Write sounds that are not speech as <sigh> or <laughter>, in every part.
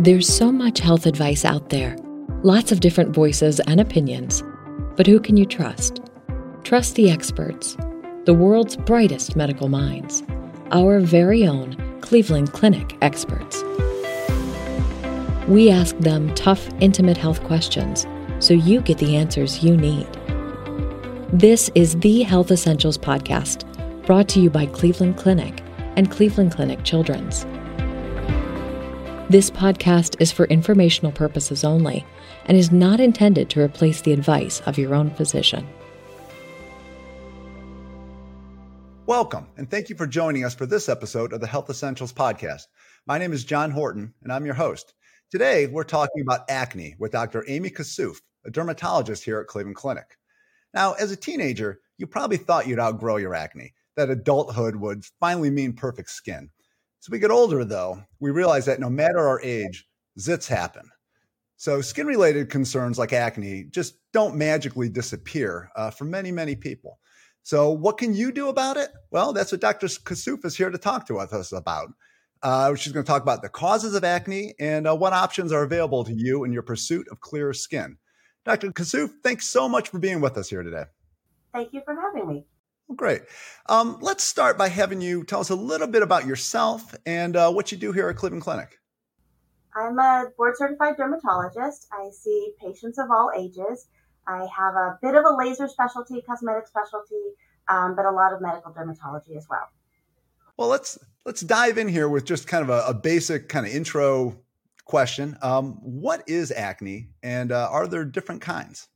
There's so much health advice out there, lots of different voices and opinions. But who can you trust? Trust the experts, the world's brightest medical minds, our very own Cleveland Clinic experts. We ask them tough, intimate health questions so you get the answers you need. This is the Health Essentials Podcast, brought to you by Cleveland Clinic and Cleveland Clinic Children's. This podcast is for informational purposes only and is not intended to replace the advice of your own physician. Welcome, and thank you for joining us for this episode of the Health Essentials Podcast. My name is John Horton, and I'm your host. Today, we're talking about acne with Dr. Amy Kassouf, a dermatologist here at Cleveland Clinic. Now, as a teenager, you probably thought you'd outgrow your acne, that adulthood would finally mean perfect skin. As we get older, though, we realize that no matter our age, zits happen. So, skin related concerns like acne just don't magically disappear uh, for many, many people. So, what can you do about it? Well, that's what Dr. Kassouf is here to talk to us about. Uh, she's going to talk about the causes of acne and uh, what options are available to you in your pursuit of clearer skin. Dr. Kassouf, thanks so much for being with us here today. Thank you for having me. Well, great. Um, let's start by having you tell us a little bit about yourself and uh, what you do here at Cleveland Clinic. I'm a board certified dermatologist. I see patients of all ages. I have a bit of a laser specialty, cosmetic specialty, um, but a lot of medical dermatology as well. Well, let's let's dive in here with just kind of a, a basic kind of intro question. Um, what is acne, and uh, are there different kinds?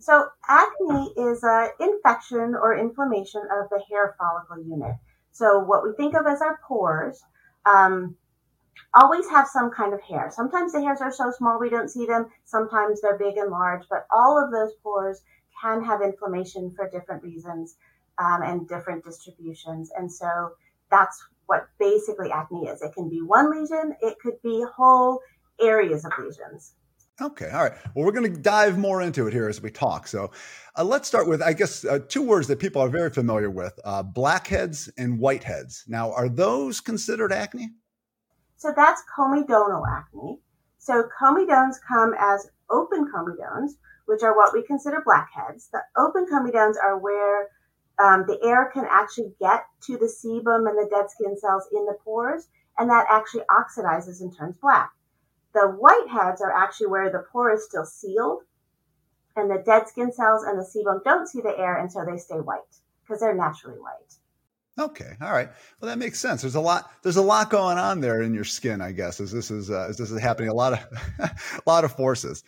So acne is an infection or inflammation of the hair follicle unit. So what we think of as our pores um, always have some kind of hair. Sometimes the hairs are so small we don't see them. Sometimes they're big and large, but all of those pores can have inflammation for different reasons um, and different distributions. And so that's what basically acne is. It can be one lesion. It could be whole areas of lesions. Okay, all right. Well, we're going to dive more into it here as we talk. So, uh, let's start with, I guess, uh, two words that people are very familiar with: uh, blackheads and whiteheads. Now, are those considered acne? So that's comedonal acne. So comedones come as open comedones, which are what we consider blackheads. The open comedones are where um, the air can actually get to the sebum and the dead skin cells in the pores, and that actually oxidizes and turns black. The whiteheads are actually where the pore is still sealed and the dead skin cells and the sebum don't see the air and so they stay white because they're naturally white. Okay, all right. Well, that makes sense. There's a lot. There's a lot going on there in your skin, I guess, as this is uh, as this is happening. A lot of <laughs> a lot of forces.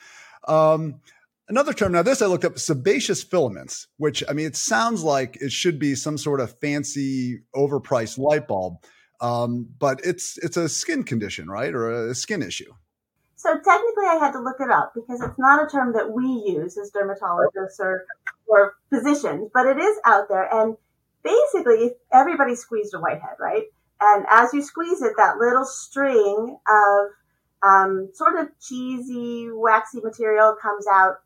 Um, another term. Now, this I looked up: sebaceous filaments. Which I mean, it sounds like it should be some sort of fancy, overpriced light bulb, um, but it's it's a skin condition, right, or a skin issue. So technically, I had to look it up because it's not a term that we use as dermatologists or or physicians, but it is out there. And basically, everybody squeezed a whitehead, right? And as you squeeze it, that little string of um, sort of cheesy, waxy material comes out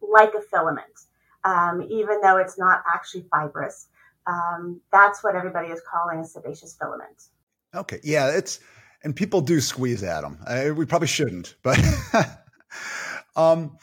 like a filament, um, even though it's not actually fibrous. Um, that's what everybody is calling a sebaceous filament. Okay, yeah, it's and people do squeeze at them. We probably shouldn't, but <laughs> um,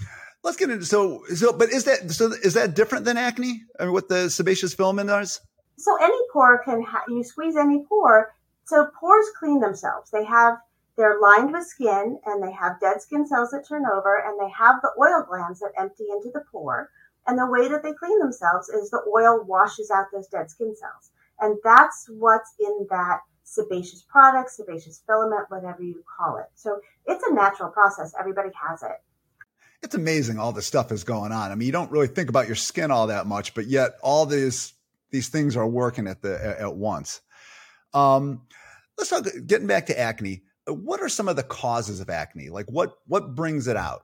let's get into so so. But is that so? Is that different than acne? I mean, what the sebaceous filament is? So any pore can ha- you squeeze any pore. So pores clean themselves. They have they're lined with skin and they have dead skin cells that turn over and they have the oil glands that empty into the pore. And the way that they clean themselves is the oil washes out those dead skin cells. And that's what's in that sebaceous product, sebaceous filament, whatever you call it. So it's a natural process. Everybody has it. It's amazing all this stuff is going on. I mean, you don't really think about your skin all that much, but yet all these these things are working at the at once. Um, let's talk. Getting back to acne, what are some of the causes of acne? Like what what brings it out?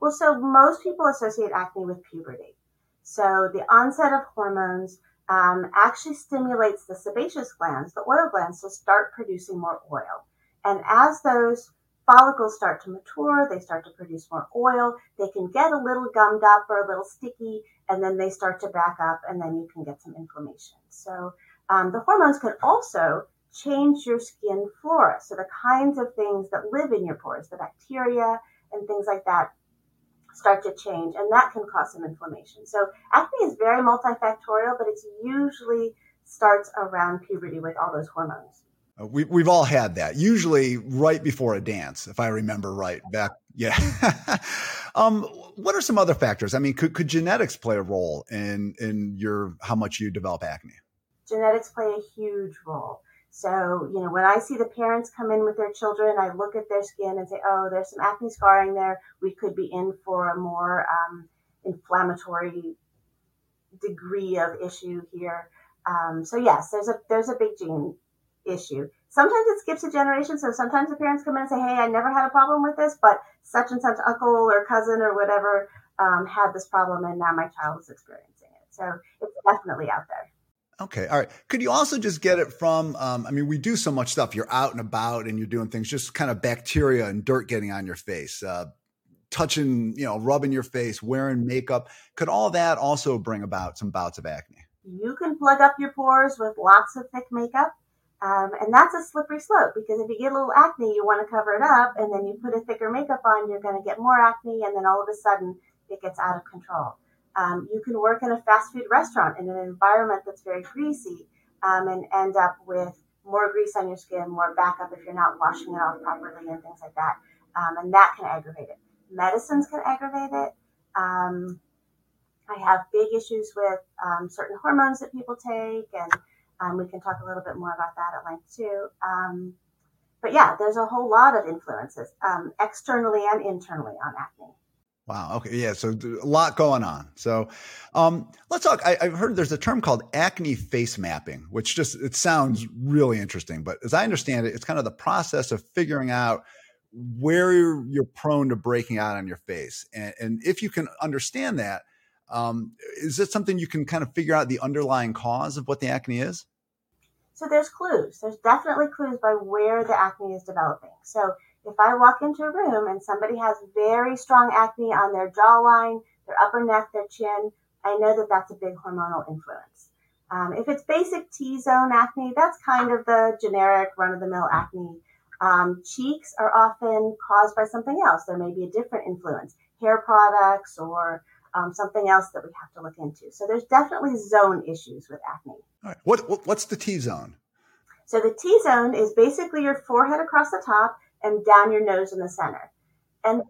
Well, so most people associate acne with puberty. So the onset of hormones, um, actually stimulates the sebaceous glands, the oil glands, to start producing more oil. And as those follicles start to mature, they start to produce more oil. They can get a little gummed up or a little sticky, and then they start to back up, and then you can get some inflammation. So um, the hormones can also change your skin flora. So the kinds of things that live in your pores, the bacteria and things like that, start to change, and that can cause some inflammation. So acne is very multifactorial, but it's usually starts around puberty with all those hormones. Uh, we, we've all had that, usually right before a dance, if I remember right. Back, yeah. <laughs> um, what are some other factors? I mean, could, could genetics play a role in in your how much you develop acne? Genetics play a huge role. So, you know, when I see the parents come in with their children, I look at their skin and say, oh, there's some acne scarring there. We could be in for a more um, inflammatory degree of issue here. Um, so yes, there's a there's a big gene issue. Sometimes it skips a generation, so sometimes the parents come in and say, "Hey, I never had a problem with this, but such and such uncle or cousin or whatever um, had this problem, and now my child is experiencing it." So it's definitely out there. Okay. All right. Could you also just get it from, um, I mean, we do so much stuff. You're out and about and you're doing things, just kind of bacteria and dirt getting on your face, uh, touching, you know, rubbing your face, wearing makeup. Could all that also bring about some bouts of acne? You can plug up your pores with lots of thick makeup. Um, and that's a slippery slope because if you get a little acne, you want to cover it up, and then you put a thicker makeup on, you're going to get more acne, and then all of a sudden it gets out of control. Um, you can work in a fast food restaurant in an environment that's very greasy um, and end up with more grease on your skin, more backup if you're not washing it off properly, and things like that. Um, and that can aggravate it. Medicines can aggravate it. Um, I have big issues with um, certain hormones that people take, and um, we can talk a little bit more about that at length too. but yeah, there's a whole lot of influences externally and internally on acne. Wow. Okay. Yeah. So a lot going on. So um, let's talk. I, have heard there's a term called acne face mapping, which just it sounds really interesting. But as I understand it, it's kind of the process of figuring out where you're prone to breaking out on your face, and, and if you can understand that, um, is it something you can kind of figure out the underlying cause of what the acne is? So there's clues. There's definitely clues by where the acne is developing. So if I walk into a room and somebody has very strong acne on their jawline, their upper neck, their chin, I know that that's a big hormonal influence. Um, if it's basic T zone acne, that's kind of the generic run of the mill acne. Um, cheeks are often caused by something else. There may be a different influence, hair products or um, something else that we have to look into. So there's definitely zone issues with acne. All right. What, what what's the T zone? So the T zone is basically your forehead across the top and down your nose in the center. And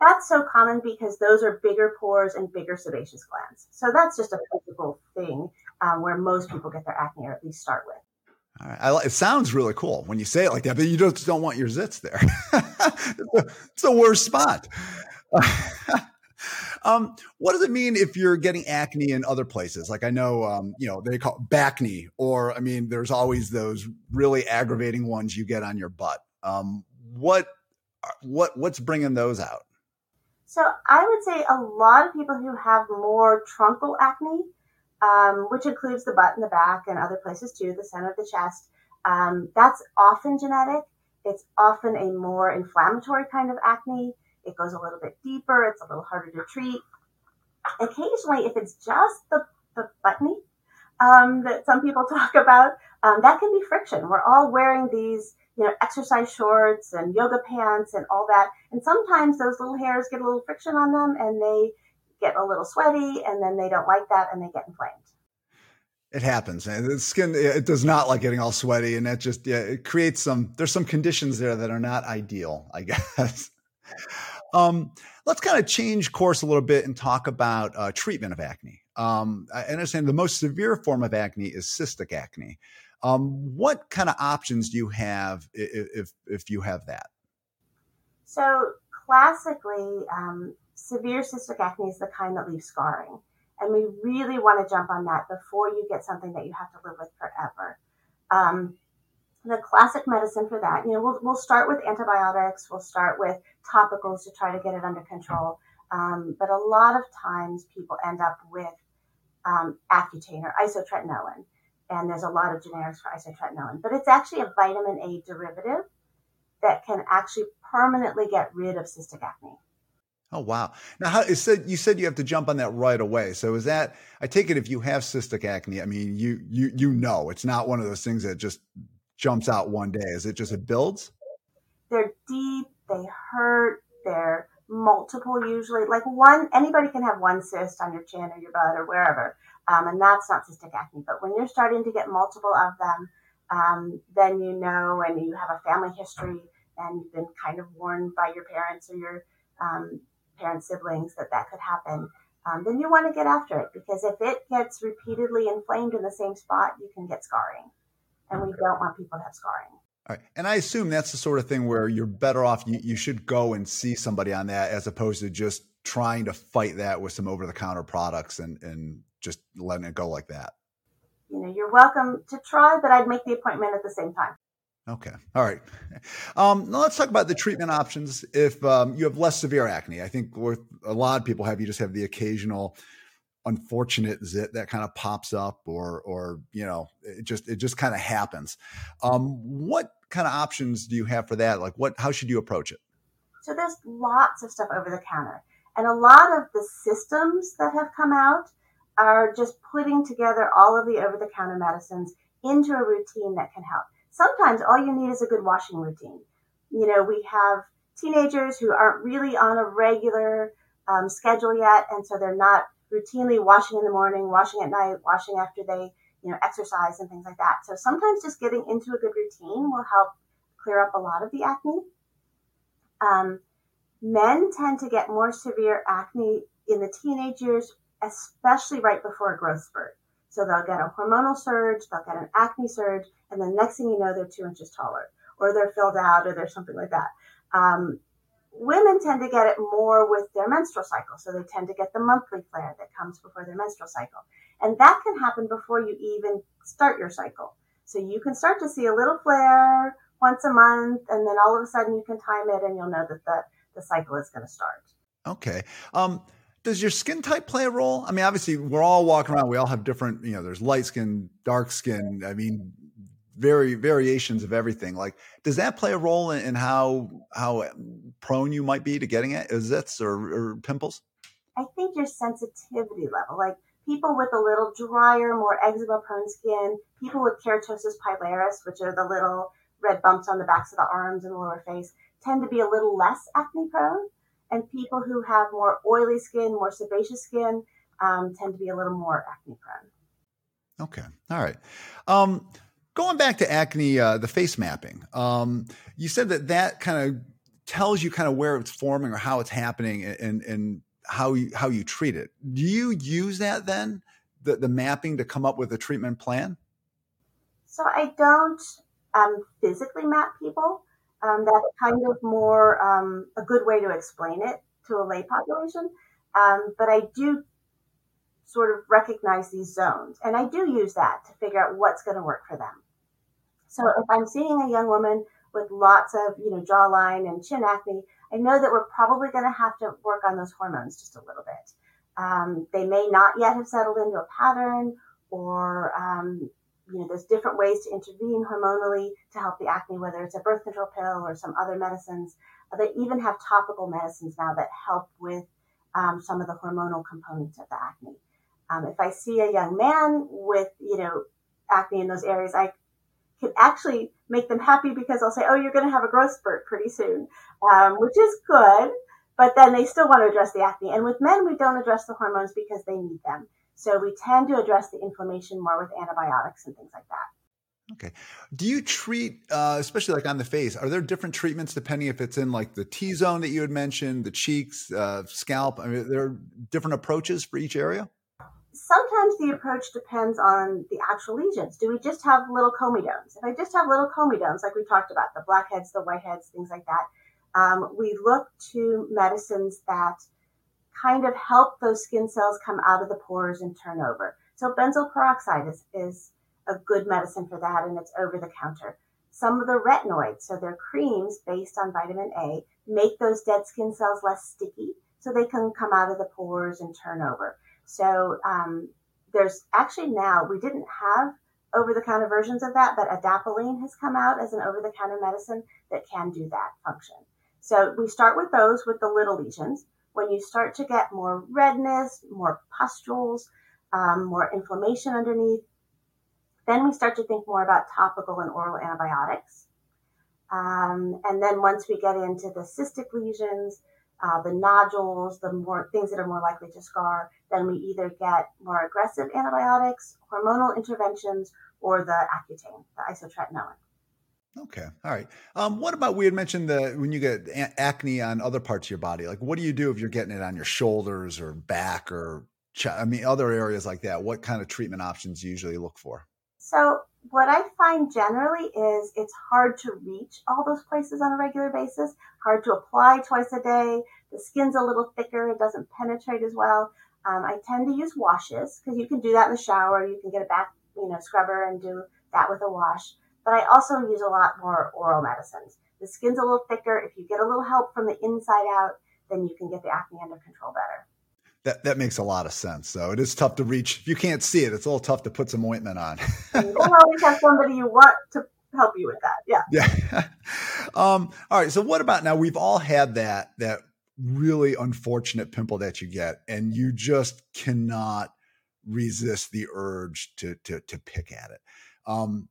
that's so common because those are bigger pores and bigger sebaceous glands. So that's just a physical thing um, where most people get their acne or at least start with. All right. I, it sounds really cool when you say it like that, but you just don't want your zits there. <laughs> it's the worst spot. <laughs> um, what does it mean if you're getting acne in other places? Like I know, um, you know, they call it backne, or I mean, there's always those really aggravating ones you get on your butt. Um, what what what's bringing those out? So I would say a lot of people who have more truncal acne, um, which includes the butt and the back and other places too, the center of the chest, um, that's often genetic. It's often a more inflammatory kind of acne. It goes a little bit deeper. It's a little harder to treat. Occasionally, if it's just the, the buttne um, that some people <laughs> talk about, um, that can be friction. We're all wearing these you know, exercise shorts and yoga pants and all that. And sometimes those little hairs get a little friction on them and they get a little sweaty and then they don't like that and they get inflamed. It happens. The skin it does not like getting all sweaty, and that just yeah, it creates some. There's some conditions there that are not ideal, I <laughs> guess. um, let's kind of change course a little bit and talk about uh, treatment of acne. Um, I understand the most severe form of acne is cystic acne. Um, what kind of options do you have if, if, you have that? So classically, um, severe cystic acne is the kind that leaves scarring. And we really want to jump on that before you get something that you have to live with forever. Um, the classic medicine for that, you know, we'll, we'll start with antibiotics, we'll start with topicals to try to get it under control. Um, but a lot of times people end up with um, Accutane or isotretinoin and there's a lot of generics for isotretinoin, but it's actually a vitamin A derivative that can actually permanently get rid of cystic acne. Oh wow! Now, how, it said you said you have to jump on that right away. So is that? I take it if you have cystic acne, I mean, you you you know it's not one of those things that just jumps out one day? Is it just it builds? They're deep, they hurt, they're multiple usually. Like one, anybody can have one cyst on your chin or your butt or wherever, um, and that's not cystic acne. But when you're starting to get multiple of them, um, then you know, and you have a family history, and you've been kind of warned by your parents or your um, parents' siblings that that could happen. Um, then you want to get after it because if it gets repeatedly inflamed in the same spot, you can get scarring, and we don't want people to have scarring. All right. And I assume that's the sort of thing where you're better off, you, you should go and see somebody on that as opposed to just trying to fight that with some over the counter products and, and just letting it go like that. You know, you're welcome to try, but I'd make the appointment at the same time. Okay. All right. Um, now let's talk about the treatment options. If um, you have less severe acne, I think with a lot of people have, you just have the occasional unfortunate zit that kind of pops up or or you know it just it just kind of happens um what kind of options do you have for that like what how should you approach it so there's lots of stuff over the counter and a lot of the systems that have come out are just putting together all of the over the counter medicines into a routine that can help sometimes all you need is a good washing routine you know we have teenagers who aren't really on a regular um, schedule yet and so they're not routinely washing in the morning, washing at night, washing after they, you know, exercise and things like that. So sometimes just getting into a good routine will help clear up a lot of the acne. Um, men tend to get more severe acne in the teenage years, especially right before a growth spurt. So they'll get a hormonal surge, they'll get an acne surge, and then next thing you know, they're two inches taller, or they're filled out, or there's something like that. Um, women tend to get it more with their menstrual cycle. So they tend to get the monthly flare that comes before their menstrual cycle. And that can happen before you even start your cycle. So you can start to see a little flare once a month, and then all of a sudden you can time it and you'll know that the, the cycle is going to start. Okay. Um, does your skin type play a role? I mean, obviously, we're all walking around. We all have different, you know, there's light skin, dark skin. I mean, very variations of everything. Like, does that play a role in, in how how uh, prone you might be to getting it? Zits or, or pimples? I think your sensitivity level, like people with a little drier, more eczema prone skin, people with keratosis pilaris, which are the little red bumps on the backs of the arms and the lower face, tend to be a little less acne prone. And people who have more oily skin, more sebaceous skin, um, tend to be a little more acne prone. Okay. All right. Um, Going back to acne, uh, the face mapping, um, you said that that kind of tells you kind of where it's forming or how it's happening and, and how you, how you treat it. Do you use that then, the, the mapping to come up with a treatment plan? So I don't um, physically map people. Um, that's kind of more um, a good way to explain it to a lay population. Um, but I do sort of recognize these zones. And I do use that to figure out what's going to work for them. So if I'm seeing a young woman with lots of, you know, jawline and chin acne, I know that we're probably going to have to work on those hormones just a little bit. Um, they may not yet have settled into a pattern or, um, you know, there's different ways to intervene hormonally to help the acne, whether it's a birth control pill or some other medicines. They even have topical medicines now that help with um, some of the hormonal components of the acne. Um, if I see a young man with, you know, acne in those areas, I can actually make them happy because I'll say, oh, you're going to have a growth spurt pretty soon, um, which is good. But then they still want to address the acne. And with men, we don't address the hormones because they need them. So we tend to address the inflammation more with antibiotics and things like that. Okay. Do you treat, uh, especially like on the face, are there different treatments depending if it's in like the T zone that you had mentioned, the cheeks, uh, scalp? I mean, there are different approaches for each area? sometimes the approach depends on the actual lesions. Do we just have little comedones? If I just have little comedones, like we talked about, the blackheads, the whiteheads, things like that, um, we look to medicines that kind of help those skin cells come out of the pores and turn over. So benzoyl peroxide is, is a good medicine for that, and it's over the counter. Some of the retinoids, so they're creams based on vitamin A, make those dead skin cells less sticky so they can come out of the pores and turn over. So um, there's actually now, we didn't have over the counter versions of that, but adapalene has come out as an over the counter medicine that can do that function. So we start with those with the little lesions. When you start to get more redness, more pustules, um, more inflammation underneath, Then we start to think more about topical and oral antibiotics. Um, and then once we get into the cystic lesions, uh, the nodules, the more things that are more likely to scar, then we either get more aggressive antibiotics, hormonal interventions, or the Accutane, the isotretinoin. Okay. All right. Um, what about we had mentioned the when you get acne on other parts of your body? Like, what do you do if you're getting it on your shoulders or back or I mean other areas like that? What kind of treatment options you usually look for? So what I find generally is it's hard to reach all those places on a regular basis, hard to apply twice a day. The skin's a little thicker, it doesn't penetrate as well. Um, I tend to use washes because you can do that in the shower. You can get a back, you know, scrubber and do that with a wash. But I also use a lot more oral medicines. The skin's a little thicker. If you get a little help from the inside out, then you can get the acne under control better. That that makes a lot of sense. So it is tough to reach. If you can't see it, it's a little tough to put some ointment on. <laughs> you always have somebody you want to help you with that. Yeah. Yeah. <laughs> um, all right. So what about now? We've all had that that really unfortunate pimple that you get, and you just cannot resist the urge to to to pick at it. Um,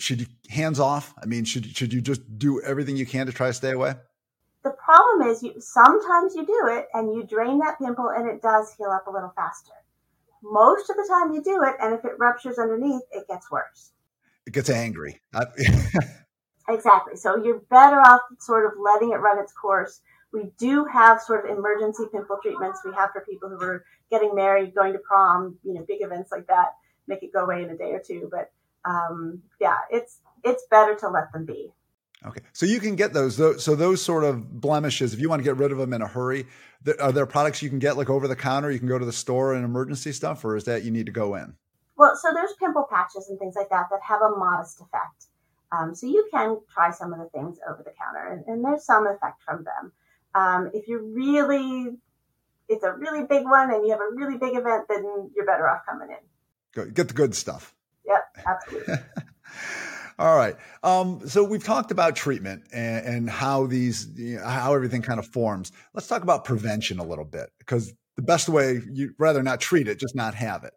should you hands off? I mean, should should you just do everything you can to try to stay away? The problem is you sometimes you do it and you drain that pimple and it does heal up a little faster. Most of the time you do it and if it ruptures underneath, it gets worse. It gets angry. <laughs> exactly. So you're better off sort of letting it run its course. We do have sort of emergency pimple treatments we have for people who are getting married, going to prom, you know, big events like that, make it go away in a day or two. But um, yeah, it's it's better to let them be. Okay, so you can get those. So those sort of blemishes, if you want to get rid of them in a hurry, are there products you can get like over the counter? You can go to the store and emergency stuff, or is that you need to go in? Well, so there's pimple patches and things like that that have a modest effect. Um, so you can try some of the things over the counter, and, and there's some effect from them. Um, if you're really, it's a really big one, and you have a really big event, then you're better off coming in. Go, get the good stuff. Absolutely. <laughs> All right. Um, so we've talked about treatment and, and how these, you know, how everything kind of forms. Let's talk about prevention a little bit because the best way you'd rather not treat it, just not have it.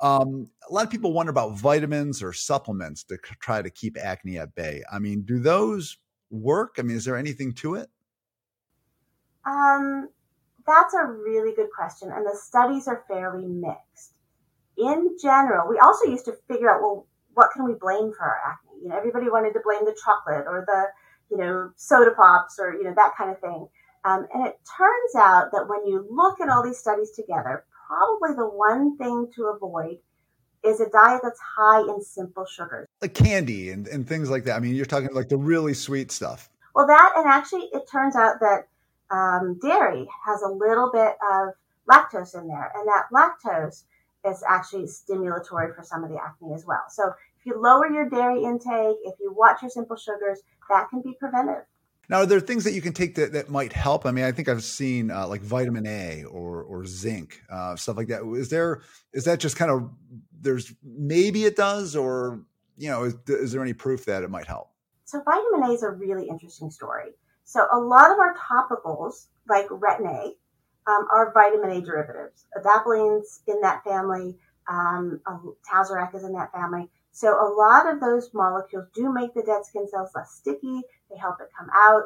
Um, a lot of people wonder about vitamins or supplements to try to keep acne at bay. I mean, do those work? I mean, is there anything to it? Um, that's a really good question, and the studies are fairly mixed. In general, we also used to figure out well, what can we blame for our acne? You know, everybody wanted to blame the chocolate or the, you know, soda pops or, you know, that kind of thing. Um, and it turns out that when you look at all these studies together, probably the one thing to avoid is a diet that's high in simple sugars. Like candy and, and things like that. I mean, you're talking like the really sweet stuff. Well, that, and actually, it turns out that um, dairy has a little bit of lactose in there, and that lactose is actually stimulatory for some of the acne as well. So if you lower your dairy intake, if you watch your simple sugars, that can be preventive. Now, are there things that you can take that, that might help? I mean, I think I've seen uh, like vitamin A or or zinc, uh, stuff like that. Is there is that just kind of there's maybe it does, or you know, is, is there any proof that it might help? So vitamin A is a really interesting story. So a lot of our topicals, like Retin A, um, are vitamin A derivatives. Adapalene in that family, um, is in that family. So a lot of those molecules do make the dead skin cells less sticky. They help it come out.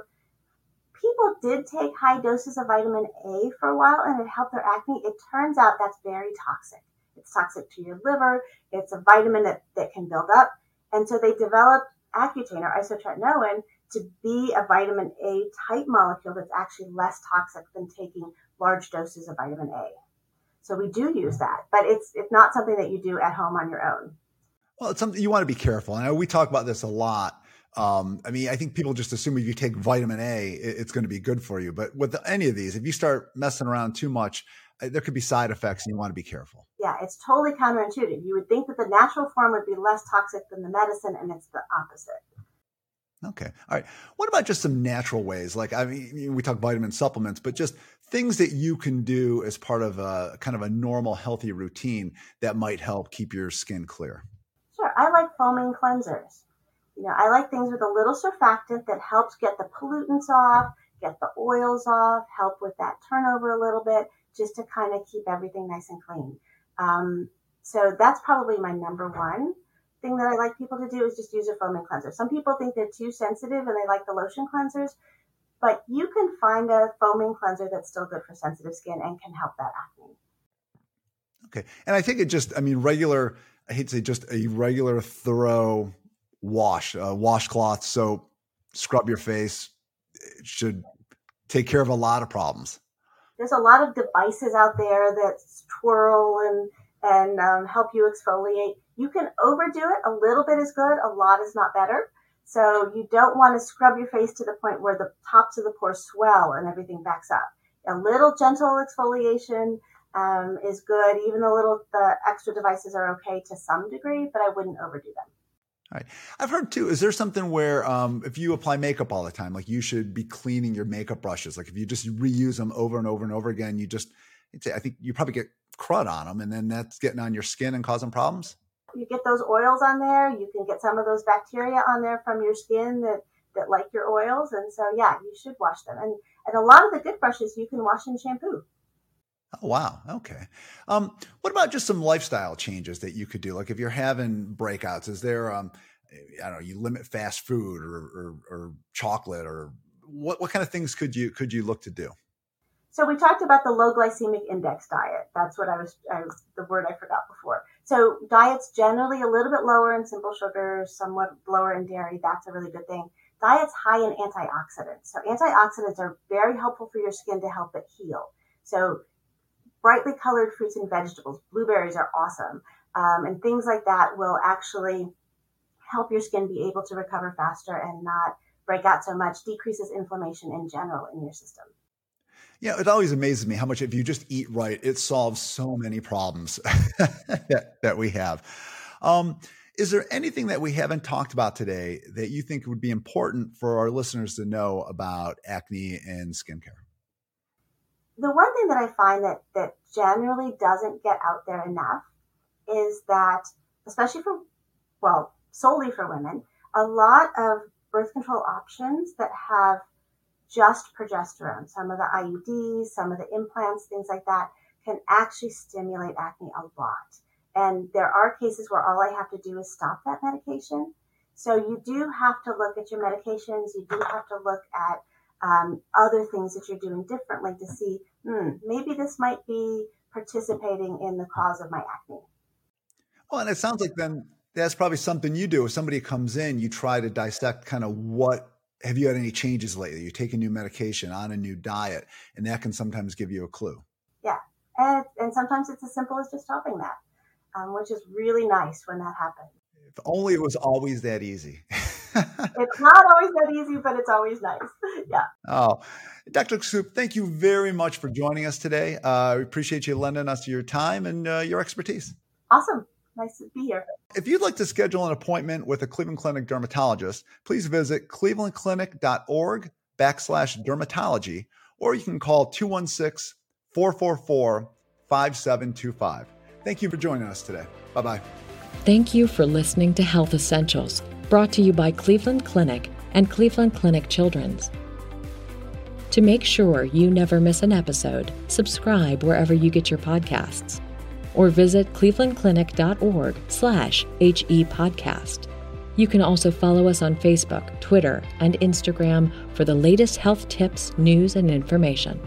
People did take high doses of vitamin A for a while and it helped their acne. It turns out that's very toxic. It's toxic to your liver. It's a vitamin that, that can build up. And so they developed Accutane or isotretinoin to be a vitamin A type molecule that's actually less toxic than taking large doses of vitamin A. So we do use that, but it's it's not something that you do at home on your own. Well, it's something you want to be careful. I know we talk about this a lot. Um, I mean, I think people just assume if you take vitamin A, it's going to be good for you. But with any of these, if you start messing around too much, uh, there could be side effects, and you want to be careful. Yeah, it's totally counterintuitive. You would think that the natural form would be less toxic than the medicine, and it's the opposite. Okay. All right. What about just some natural ways? Like, I mean, we talk vitamin supplements, but just things that you can do as part of a kind of a normal, healthy routine that might help keep your skin clear. Sure. I like foaming cleansers. You know, I like things with a little surfactant that helps get the pollutants off, get the oils off, help with that turnover a little bit, just to kind of keep everything nice and clean. Um, so that's probably my number one. thing that I like people to do is just use a foaming cleanser. Some people think they're too sensitive and they like the lotion cleansers, but you can find a foaming cleanser that's still good for sensitive skin and can help that acne. Okay. And I think it just, I mean, regular, I hate to say just a regular thorough wash, uh, washcloth, soap, scrub your face. It should take care of a lot of problems. There's a lot of devices out there that twirl and and um, help you exfoliate. You can overdo it. A little bit is good. A lot is not better. So you don't want to scrub your face to the point where the tops of the pores swell and everything backs up. A little gentle exfoliation um, is good. Even the little the extra devices are okay to some degree, but I wouldn't overdo them. All right. I've heard too. Is there something where um, if you apply makeup all the time, like you should be cleaning your makeup brushes? Like if you just reuse them over and over and over again, you just, I think you probably get crud on them, and then that's getting on your skin and causing problems. You get those oils on there. You can get some of those bacteria on there from your skin that that like your oils, and so yeah, you should wash them. And and a lot of the good brushes you can wash in shampoo. Oh wow. Okay. Um, what about just some lifestyle changes that you could do? Like if you're having breakouts, is there um, I don't know, you limit fast food or, or, or chocolate or what what kind of things could you could you look to do? So we talked about the low glycemic index diet. That's what I was, I, the word I forgot before. So diets generally a little bit lower in simple sugars, somewhat lower in dairy. That's a really good thing. Diets high in antioxidants. So antioxidants are very helpful for your skin to help it heal. So brightly colored fruits and vegetables, blueberries are awesome. Um, and things like that will actually help your skin be able to recover faster and not break out so much, decreases inflammation in general in your system. Yeah, it always amazes me how much if you just eat right, it solves so many problems <laughs> that, that we have. Um, is there anything that we haven't talked about today that you think would be important for our listeners to know about acne and skincare? The one thing that I find that that generally doesn't get out there enough is that, especially for, well, solely for women, a lot of birth control options that have just progesterone. Some of the IUDs, some of the implants, things like that can actually stimulate acne a lot. And there are cases where all I have to do is stop that medication. So you do have to look at your medications. You do have to look at um, other things that you're doing differently to see, hmm, maybe this might be participating in the cause of my acne. Well, and it sounds like then that's probably something you do. If somebody comes in, you try to dissect kind of what have you had any changes lately? You take a new medication, on a new diet, and that can sometimes give you a clue. Yeah, and and sometimes it's as simple as just stopping that, um, which is really nice when that happens. If only it was always that easy. <laughs> it's not always that easy, but it's always nice. <laughs> Yeah. Oh, Dr. Kassouf, thank you very much for joining us today. Uh, we appreciate you lending us your time and uh, your expertise. Awesome nice to be here. If you'd like to schedule an appointment with a Cleveland Clinic dermatologist, please visit clevelandclinic.org backslash dermatology, or you can call 216 444 5725. Thank you for joining us today. Bye bye. Thank you for listening to Health Essentials, brought to you by Cleveland Clinic and Cleveland Clinic Children's. To make sure you never miss an episode, subscribe wherever you get your podcasts or visit clevelandclinic.org slash HE You can also follow us on Facebook, Twitter, and Instagram for the latest health tips, news, and information.